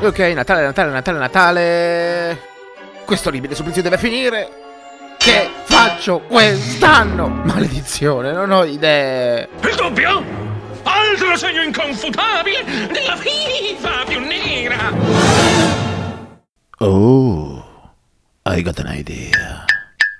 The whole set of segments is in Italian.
Ok, Natale, Natale, Natale, Natale. Questo orribile supplizio deve finire. Che faccio quest'anno? Maledizione, non ho idee. Il dubbio? Altro segno inconfutabile della FIFA più nera! Oh, I got an idea.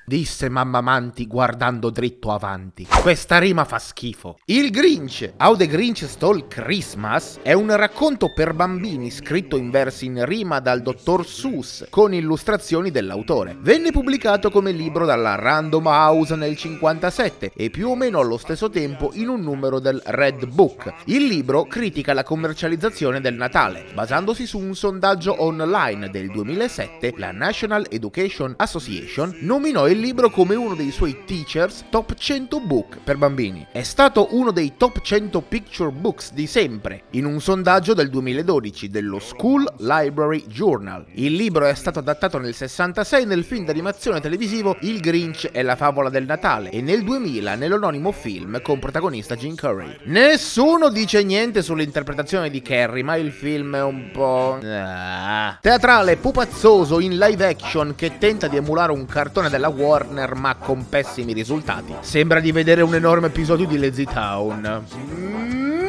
Disse mamma Manti guardando dritto avanti. Questa rima fa schifo. Il Grinch, How the Grinch Stole Christmas, è un racconto per bambini scritto in versi in rima dal dottor Seuss con illustrazioni dell'autore. Venne pubblicato come libro dalla Random House nel 57 e più o meno allo stesso tempo in un numero del Red Book. Il libro critica la commercializzazione del Natale, basandosi su un sondaggio online del 2007, la National Education Association nominò il il libro come uno dei suoi teachers top 100 book per bambini. È stato uno dei top 100 picture books di sempre, in un sondaggio del 2012 dello School Library Journal. Il libro è stato adattato nel 66 nel film d'animazione televisivo Il Grinch e la favola del Natale e nel 2000 nell'anonimo film con protagonista Jim Curry. Nessuno dice niente sull'interpretazione di Carrie, ma il film è un po'... Ah. Teatrale pupazzoso in live action che tenta di emulare un cartone della Warner Warner ma con pessimi risultati. Sembra di vedere un enorme episodio di Lazy Town.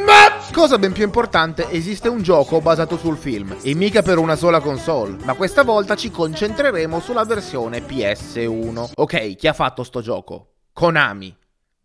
Ma cosa ben più importante, esiste un gioco basato sul film e mica per una sola console, ma questa volta ci concentreremo sulla versione PS1. Ok, chi ha fatto sto gioco? Konami.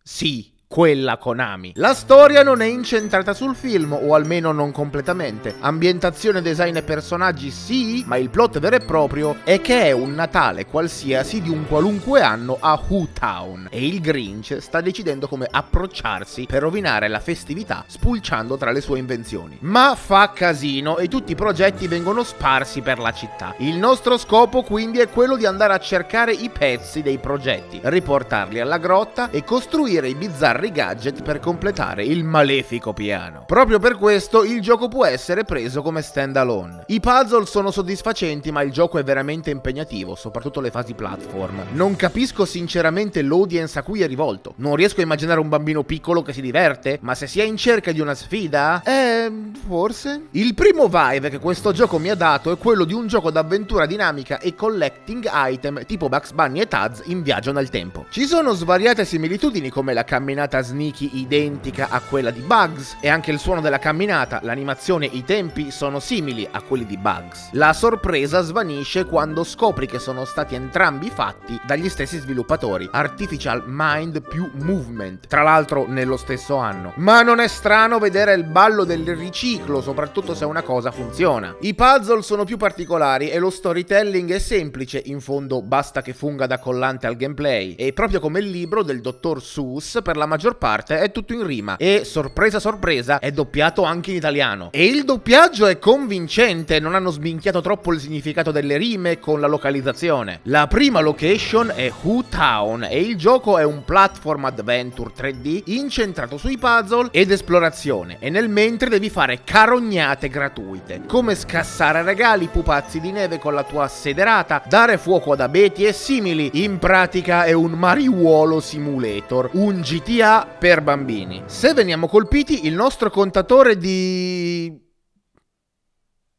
Sì, quella Konami. La storia non è incentrata sul film, o almeno non completamente. Ambientazione, design e personaggi sì, ma il plot vero e proprio è che è un Natale qualsiasi di un qualunque anno a Who Town e il Grinch sta decidendo come approcciarsi per rovinare la festività spulciando tra le sue invenzioni. Ma fa casino e tutti i progetti vengono sparsi per la città. Il nostro scopo quindi è quello di andare a cercare i pezzi dei progetti, riportarli alla grotta e costruire i bizzarri vari gadget per completare il malefico piano. Proprio per questo il gioco può essere preso come stand alone. I puzzle sono soddisfacenti ma il gioco è veramente impegnativo, soprattutto le fasi platform. Non capisco sinceramente l'audience a cui è rivolto. Non riesco a immaginare un bambino piccolo che si diverte, ma se si è in cerca di una sfida... Eh, forse? Il primo vibe che questo gioco mi ha dato è quello di un gioco d'avventura dinamica e collecting item tipo Bugs Bunny e Taz in viaggio nel tempo. Ci sono svariate similitudini come la camminata camminata sneaky identica a quella di Bugs e anche il suono della camminata, l'animazione i tempi sono simili a quelli di Bugs. La sorpresa svanisce quando scopri che sono stati entrambi fatti dagli stessi sviluppatori, Artificial Mind più Movement, tra l'altro nello stesso anno. Ma non è strano vedere il ballo del riciclo, soprattutto se una cosa funziona. I puzzle sono più particolari e lo storytelling è semplice, in fondo basta che funga da collante al gameplay, e proprio come il libro del dottor Seuss per la maggior parte è tutto in rima e sorpresa sorpresa è doppiato anche in italiano. E il doppiaggio è convincente, non hanno sminchiato troppo il significato delle rime con la localizzazione. La prima location è Who Town e il gioco è un platform adventure 3D incentrato sui puzzle ed esplorazione e nel mentre devi fare carognate gratuite, come scassare regali, pupazzi di neve con la tua sederata, dare fuoco ad abeti e simili. In pratica è un mariuolo simulator, un GTA per bambini. Se veniamo colpiti, il nostro contatore di...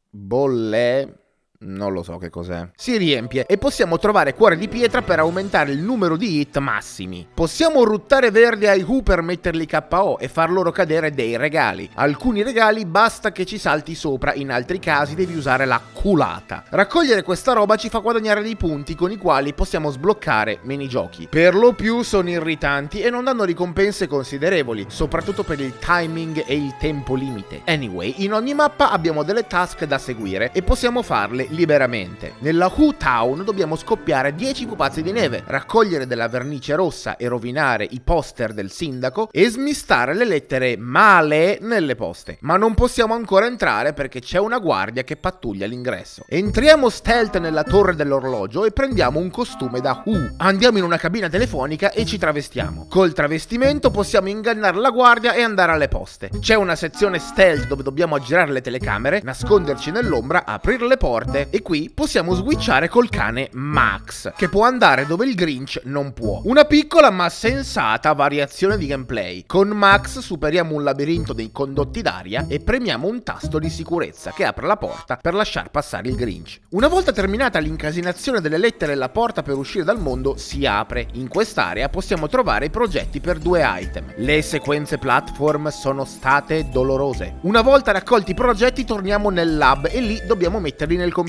bolle non lo so che cos'è. Si riempie e possiamo trovare cuore di pietra per aumentare il numero di hit massimi. Possiamo ruttare verdi ai Who per metterli KO e far loro cadere dei regali. Alcuni regali basta che ci salti sopra, in altri casi devi usare la culata. Raccogliere questa roba ci fa guadagnare dei punti con i quali possiamo sbloccare minigiochi. Per lo più sono irritanti e non danno ricompense considerevoli, soprattutto per il timing e il tempo limite. Anyway, in ogni mappa abbiamo delle task da seguire e possiamo farle liberamente. Nella Who Town dobbiamo scoppiare 10 pupazzi di neve, raccogliere della vernice rossa e rovinare i poster del sindaco e smistare le lettere male nelle poste. Ma non possiamo ancora entrare perché c'è una guardia che pattuglia l'ingresso. Entriamo stealth nella torre dell'orologio e prendiamo un costume da Who. Andiamo in una cabina telefonica e ci travestiamo. Col travestimento possiamo ingannare la guardia e andare alle poste. C'è una sezione stealth dove dobbiamo aggirare le telecamere, nasconderci nell'ombra, aprire le porte verde. E qui possiamo switchare col cane Max, che può andare dove il Grinch non può. Una piccola ma sensata variazione di gameplay. Con Max superiamo un labirinto dei condotti d'aria e premiamo un tasto di sicurezza che apre la porta per lasciar passare il Grinch. Una volta terminata l'incasinazione delle lettere e la porta per uscire dal mondo si apre. In quest'area possiamo trovare i progetti per due item. Le sequenze platform sono state dolorose. Una volta raccolti i progetti torniamo nel lab e lì dobbiamo metterli nel computer.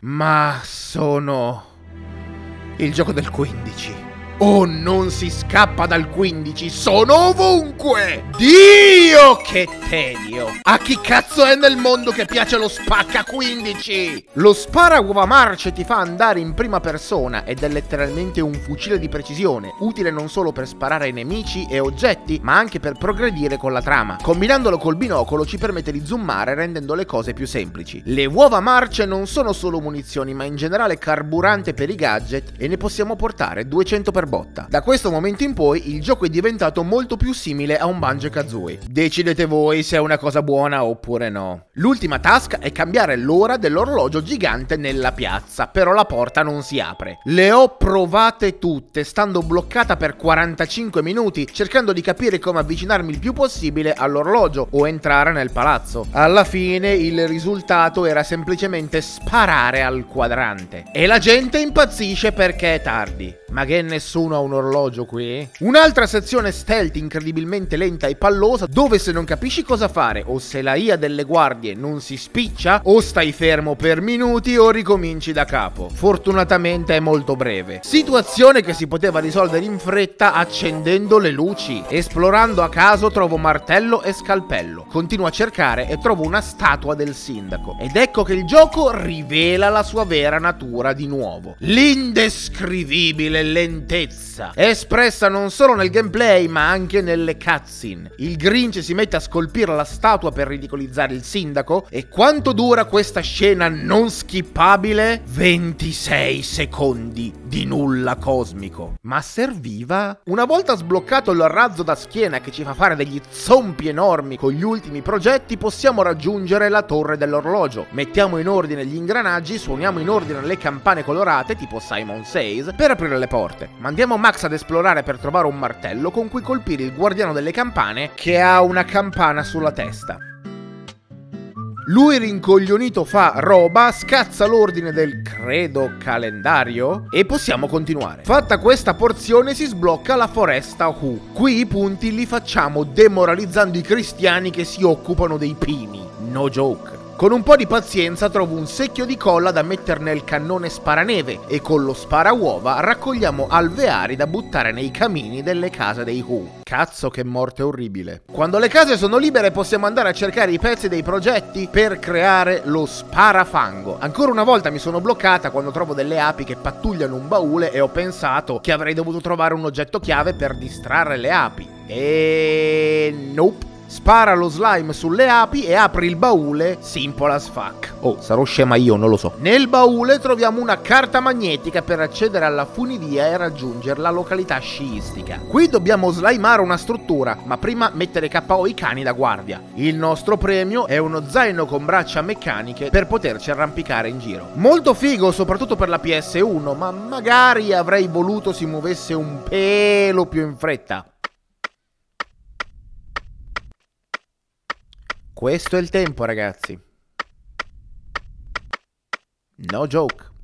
Ma sono... il gioco del 15. Oh, non si scappa dal 15, sono ovunque! Dio, che tedio! A chi cazzo è nel mondo che piace lo spacca 15? Lo spara uova marce ti fa andare in prima persona ed è letteralmente un fucile di precisione, utile non solo per sparare ai nemici e oggetti, ma anche per progredire con la trama. Combinandolo col binocolo ci permette di zoomare rendendo le cose più semplici. Le uova marce non sono solo munizioni, ma in generale carburante per i gadget e ne possiamo portare 200 per botta. Da questo momento in poi il gioco è diventato molto più simile a un Banjo Kazooie. Decidete voi se è una cosa buona oppure no. L'ultima task è cambiare l'ora dell'orologio gigante nella piazza, però la porta non si apre. Le ho provate tutte, stando bloccata per 45 minuti, cercando di capire come avvicinarmi il più possibile all'orologio o entrare nel palazzo. Alla fine il risultato era semplicemente sparare al quadrante. E la gente impazzisce perché è tardi. Ma che nessuno ha un orologio qui? Un'altra sezione stealth incredibilmente lenta e pallosa dove se non capisci cosa fare o se la IA delle guardie non si spiccia o stai fermo per minuti o ricominci da capo. Fortunatamente è molto breve. Situazione che si poteva risolvere in fretta accendendo le luci. Esplorando a caso trovo martello e scalpello. Continuo a cercare e trovo una statua del sindaco. Ed ecco che il gioco rivela la sua vera natura di nuovo. L'indescrivibile lentezza, espressa non solo nel gameplay ma anche nelle cutscene. Il Grinch si mette a scolpire la statua per ridicolizzare il sindaco e quanto dura questa scena non skippabile? 26 secondi di nulla cosmico. Ma serviva? Una volta sbloccato il razzo da schiena che ci fa fare degli zompi enormi con gli ultimi progetti, possiamo raggiungere la torre dell'orologio. Mettiamo in ordine gli ingranaggi, suoniamo in ordine le campane colorate, tipo Simon Says, per aprire le porte. Mandiamo Max ad esplorare per trovare un martello con cui colpire il guardiano delle campane che ha una campana sulla testa. Lui rincoglionito fa roba, scazza l'ordine del credo calendario e possiamo continuare. Fatta questa porzione si sblocca la foresta Hu. Qui i punti li facciamo demoralizzando i cristiani che si occupano dei pini. No joke. Con un po' di pazienza trovo un secchio di colla da mettere nel cannone sparaneve e con lo sparauova raccogliamo alveari da buttare nei camini delle case dei Who. Cazzo che morte orribile. Quando le case sono libere possiamo andare a cercare i pezzi dei progetti per creare lo sparafango. Ancora una volta mi sono bloccata quando trovo delle api che pattugliano un baule e ho pensato che avrei dovuto trovare un oggetto chiave per distrarre le api. E nope. Spara lo slime sulle api e apri il baule simple as fuck. Oh, sarò scema io, non lo so. Nel baule troviamo una carta magnetica per accedere alla funivia e raggiungere la località sciistica. Qui dobbiamo slimare una struttura, ma prima mettere KO i cani da guardia. Il nostro premio è uno zaino con braccia meccaniche per poterci arrampicare in giro. Molto figo, soprattutto per la PS1, ma magari avrei voluto si muovesse un pelo più in fretta. Questo è il tempo, ragazzi. No joke.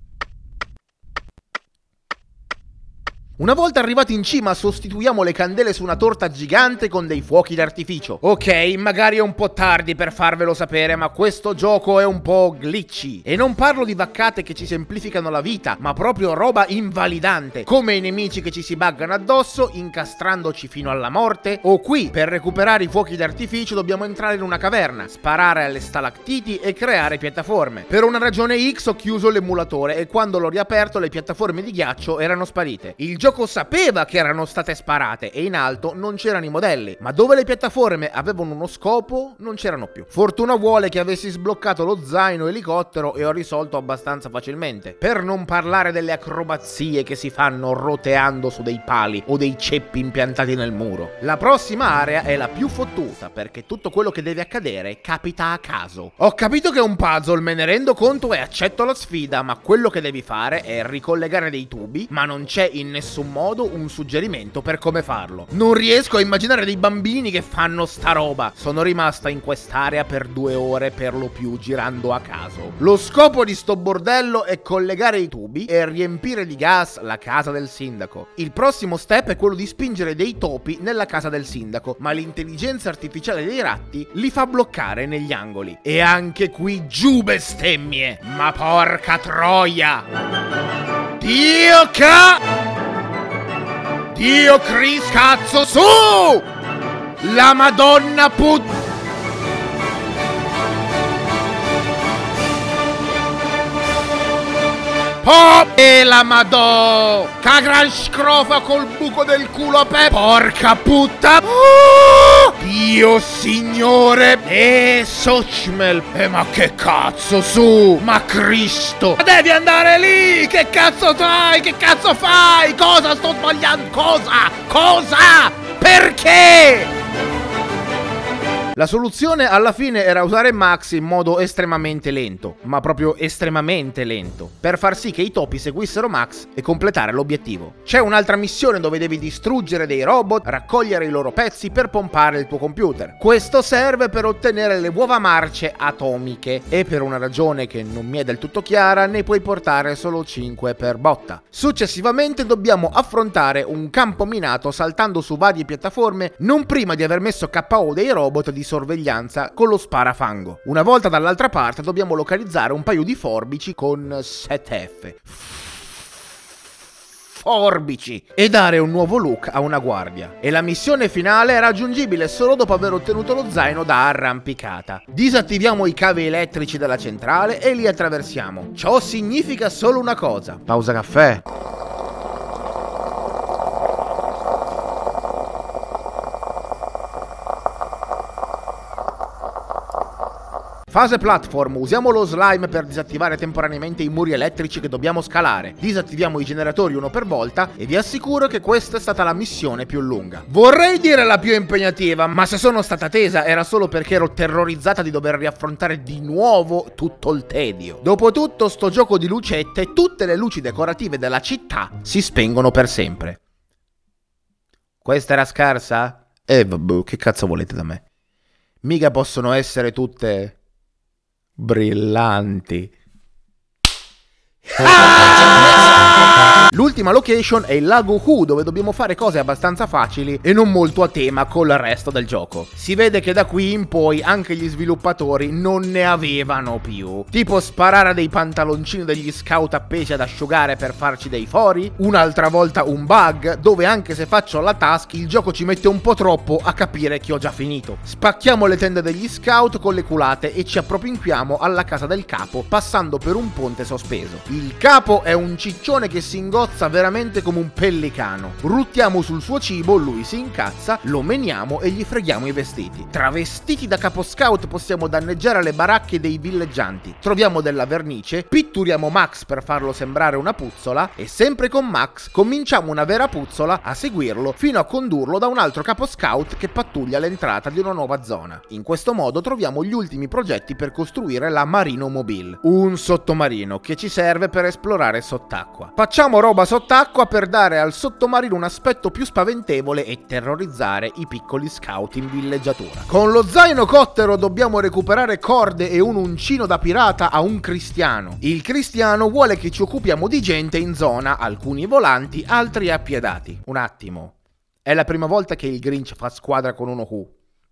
Una volta arrivati in cima sostituiamo le candele su una torta gigante con dei fuochi d'artificio. Ok, magari è un po' tardi per farvelo sapere, ma questo gioco è un po' glitchy. E non parlo di vaccate che ci semplificano la vita, ma proprio roba invalidante, come i nemici che ci si buggano addosso, incastrandoci fino alla morte, o qui, per recuperare i fuochi d'artificio dobbiamo entrare in una caverna, sparare alle stalactiti e creare piattaforme. Per una ragione X ho chiuso l'emulatore e quando l'ho riaperto le piattaforme di ghiaccio erano sparite. Il gioco sapeva che erano state sparate e in alto non c'erano i modelli, ma dove le piattaforme avevano uno scopo non c'erano più. Fortuna vuole che avessi sbloccato lo zaino elicottero e ho risolto abbastanza facilmente. Per non parlare delle acrobazie che si fanno roteando su dei pali o dei ceppi impiantati nel muro. La prossima area è la più fottuta perché tutto quello che deve accadere capita a caso. Ho capito che è un puzzle, me ne rendo conto e accetto la sfida, ma quello che devi fare è ricollegare dei tubi, ma non c'è in nessun modo un suggerimento per come farlo. Non riesco a immaginare dei bambini che fanno sta roba. Sono rimasta in quest'area per due ore per lo più girando a caso. Lo scopo di sto bordello è collegare i tubi e riempire di gas la casa del sindaco. Il prossimo step è quello di spingere dei topi nella casa del sindaco, ma l'intelligenza artificiale dei ratti li fa bloccare negli angoli. E anche qui giù bestemmie! Ma porca troia! Dio ca... Dio Chris cazzo su! La madonna put... Oh, e la madò! Ca gran scrofa col buco del culo aperto! Porca puttana! Oh, Dio signore! E Sochmel! E ma che cazzo su! Ma Cristo! Devi andare lì! Che cazzo fai? Che cazzo fai? Cosa sto sbagliando? Cosa? Cosa? Perché? La soluzione alla fine era usare Max in modo estremamente lento, ma proprio estremamente lento, per far sì che i topi seguissero Max e completare l'obiettivo. C'è un'altra missione dove devi distruggere dei robot, raccogliere i loro pezzi per pompare il tuo computer. Questo serve per ottenere le uova marce atomiche e per una ragione che non mi è del tutto chiara ne puoi portare solo 5 per botta. Successivamente dobbiamo affrontare un campo minato saltando su varie piattaforme non prima di aver messo KO dei robot di sorveglianza con lo sparafango. Una volta dall'altra parte dobbiamo localizzare un paio di forbici con 7F. Forbici e dare un nuovo look a una guardia. E la missione finale è raggiungibile solo dopo aver ottenuto lo zaino da arrampicata. Disattiviamo i cavi elettrici della centrale e li attraversiamo. Ciò significa solo una cosa. Pausa caffè. Fase platform, usiamo lo slime per disattivare temporaneamente i muri elettrici che dobbiamo scalare. Disattiviamo i generatori uno per volta e vi assicuro che questa è stata la missione più lunga. Vorrei dire la più impegnativa, ma se sono stata tesa era solo perché ero terrorizzata di dover riaffrontare di nuovo tutto il tedio. Dopotutto sto gioco di lucette, tutte le luci decorative della città si spengono per sempre. Questa era scarsa? Eh vabbè, che cazzo volete da me? Mica possono essere tutte brillanti. Ah! L'ultima location è il lago Hu dove dobbiamo fare cose abbastanza facili e non molto a tema col resto del gioco. Si vede che da qui in poi anche gli sviluppatori non ne avevano più. Tipo sparare a dei pantaloncini degli scout appesi ad asciugare per farci dei fori, un'altra volta un bug dove anche se faccio la task il gioco ci mette un po' troppo a capire che ho già finito. Spacchiamo le tende degli scout con le culate e ci appropinquiamo alla casa del capo passando per un ponte sospeso. Il capo è un ciccione che si ingozza veramente come un pellicano. Ruttiamo sul suo cibo, lui si incazza, lo meniamo e gli freghiamo i vestiti. Travestiti da capo scout possiamo danneggiare le baracche dei villeggianti. Troviamo della vernice, pitturiamo Max per farlo sembrare una puzzola e sempre con Max cominciamo una vera puzzola a seguirlo fino a condurlo da un altro capo scout che pattuglia l'entrata di una nuova zona. In questo modo troviamo gli ultimi progetti per costruire la Marino Mobile, un sottomarino che ci serve per esplorare sott'acqua. Facciamo roba sott'acqua per dare al sottomarino un aspetto più spaventevole e terrorizzare i piccoli scout in villeggiatura. Con lo zaino cottero dobbiamo recuperare corde e un uncino da pirata a un cristiano. Il cristiano vuole che ci occupiamo di gente in zona, alcuni volanti, altri appiedati. Un attimo. È la prima volta che il Grinch fa squadra con uno Who.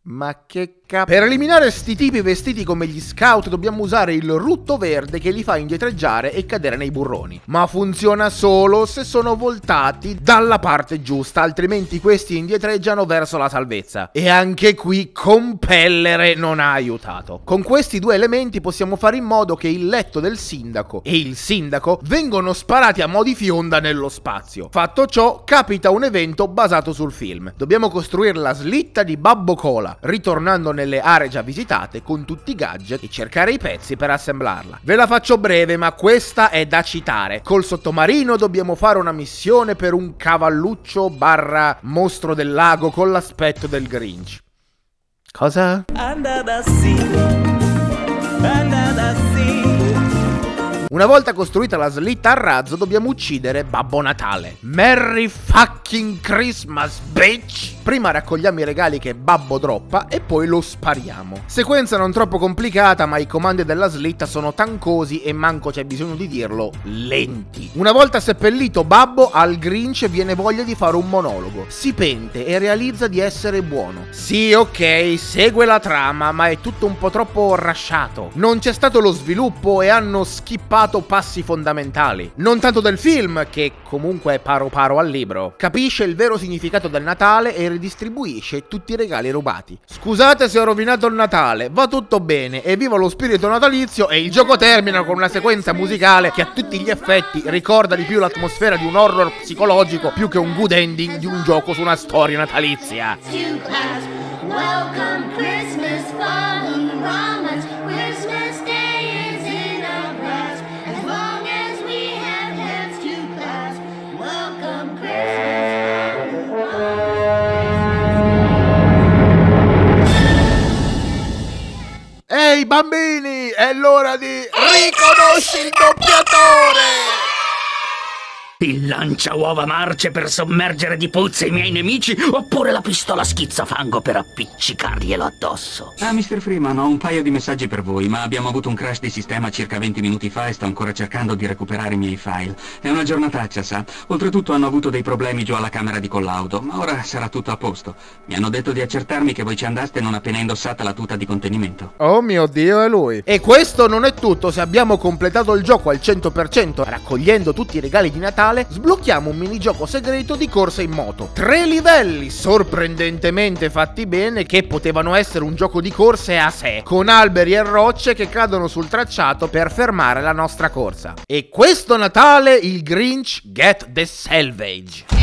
Ma che cap... Per eliminare sti tipi vestiti come gli scout dobbiamo usare il rutto verde che li fa indietreggiare e cadere nei burroni. Ma funziona solo se sono voltati dalla parte giusta, altrimenti questi indietreggiano verso la salvezza. E anche qui compellere non ha aiutato. Con questi due elementi possiamo fare in modo che il letto del sindaco e il sindaco vengono sparati a mo' di fionda nello spazio. Fatto ciò, capita un evento basato sul film. Dobbiamo costruire la slitta di Babbo Cola ritornando nelle aree già visitate con tutti i gadget e cercare i pezzi per assemblarla. Ve la faccio breve, ma questa è da citare. Col sottomarino dobbiamo fare una missione per un cavalluccio barra mostro del lago con l'aspetto del Grinch. Cosa? Under the sea. Under the sea. Una volta costruita la slitta a razzo dobbiamo uccidere Babbo Natale. Merry fucking Christmas, bitch! Prima raccogliamo i regali che Babbo droppa e poi lo spariamo. Sequenza non troppo complicata ma i comandi della slitta sono tancosi e manco c'è bisogno di dirlo, lenti. Una volta seppellito Babbo al Grinch viene voglia di fare un monologo. Si pente e realizza di essere buono. Sì ok, segue la trama ma è tutto un po' troppo rasciato. Non c'è stato lo sviluppo e hanno skippato trovato passi fondamentali. Non tanto del film, che comunque è paro paro al libro, capisce il vero significato del Natale e ridistribuisce tutti i regali rubati. Scusate se ho rovinato il Natale, va tutto bene e viva lo spirito natalizio e il gioco termina con una sequenza musicale che a tutti gli effetti ricorda di più l'atmosfera di un horror psicologico più che un good ending di un gioco su una storia natalizia. Welcome Christmas, fun, l'ora di riconosci il doppiatore! Il lancia uova marce per sommergere di puzza i miei nemici oppure la pistola schizzafango per appiccicarglielo addosso? Ah, Mr. Freeman, ho un paio di messaggi per voi, ma abbiamo avuto un crash di sistema circa 20 minuti fa e sto ancora cercando di recuperare i miei file. È una giornataccia, sa? Oltretutto hanno avuto dei problemi giù alla camera di collaudo, ma ora sarà tutto a posto. Mi hanno detto di accertarmi che voi ci andaste non appena indossata la tuta di contenimento. Oh mio Dio, è lui. E questo non è tutto, se abbiamo completato il gioco al 100%, raccogliendo tutti i regali di Natale, finale sblocchiamo un minigioco segreto di corsa in moto. Tre livelli sorprendentemente fatti bene che potevano essere un gioco di corse a sé, con alberi e rocce che cadono sul tracciato per fermare la nostra corsa. E questo Natale il Grinch Get the Salvage.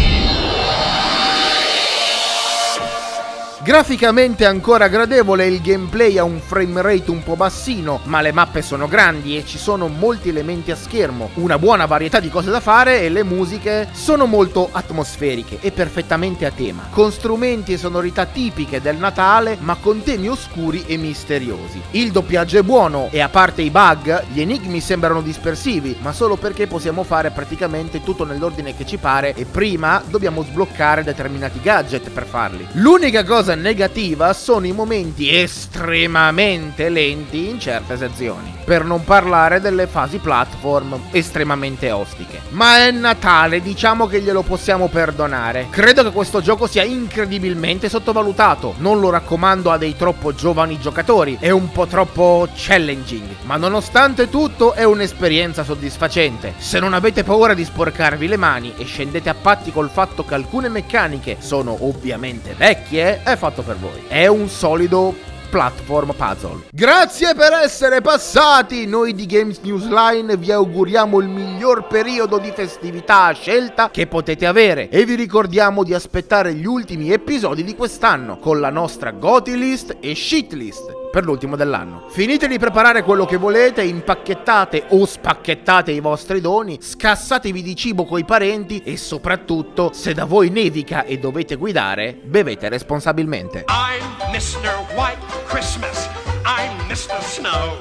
Graficamente ancora gradevole, il gameplay ha un frame rate un po' bassino, ma le mappe sono grandi e ci sono molti elementi a schermo, una buona varietà di cose da fare e le musiche sono molto atmosferiche e perfettamente a tema, con strumenti e sonorità tipiche del Natale, ma con temi oscuri e misteriosi. Il doppiaggio è buono e a parte i bug, gli enigmi sembrano dispersivi, ma solo perché possiamo fare praticamente tutto nell'ordine che ci pare e prima dobbiamo sbloccare determinati gadget per farli. L'unica cosa cosa negativa sono i momenti estremamente lenti in certe sezioni, per non parlare delle fasi platform estremamente ostiche. Ma è Natale, diciamo che glielo possiamo perdonare. Credo che questo gioco sia incredibilmente sottovalutato, non lo raccomando a dei troppo giovani giocatori, è un po' troppo challenging, ma nonostante tutto è un'esperienza soddisfacente. Se non avete paura di sporcarvi le mani e scendete a patti col fatto che alcune meccaniche sono ovviamente vecchie, è fatto per voi. È un solido platform puzzle. Grazie per essere passati! Noi di Games Newsline vi auguriamo il miglior periodo di festività a scelta che potete avere e vi ricordiamo di aspettare gli ultimi episodi di quest'anno con la nostra Goti List e Shit List per l'ultimo dell'anno. Finite di preparare quello che volete, impacchettate o spacchettate i vostri doni, scassatevi di cibo coi parenti e soprattutto, se da voi nevica e dovete guidare, bevete responsabilmente. I'm Mr. White Christmas. I'm Mr. Snow.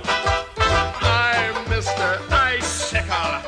I'm Mr. Icicle.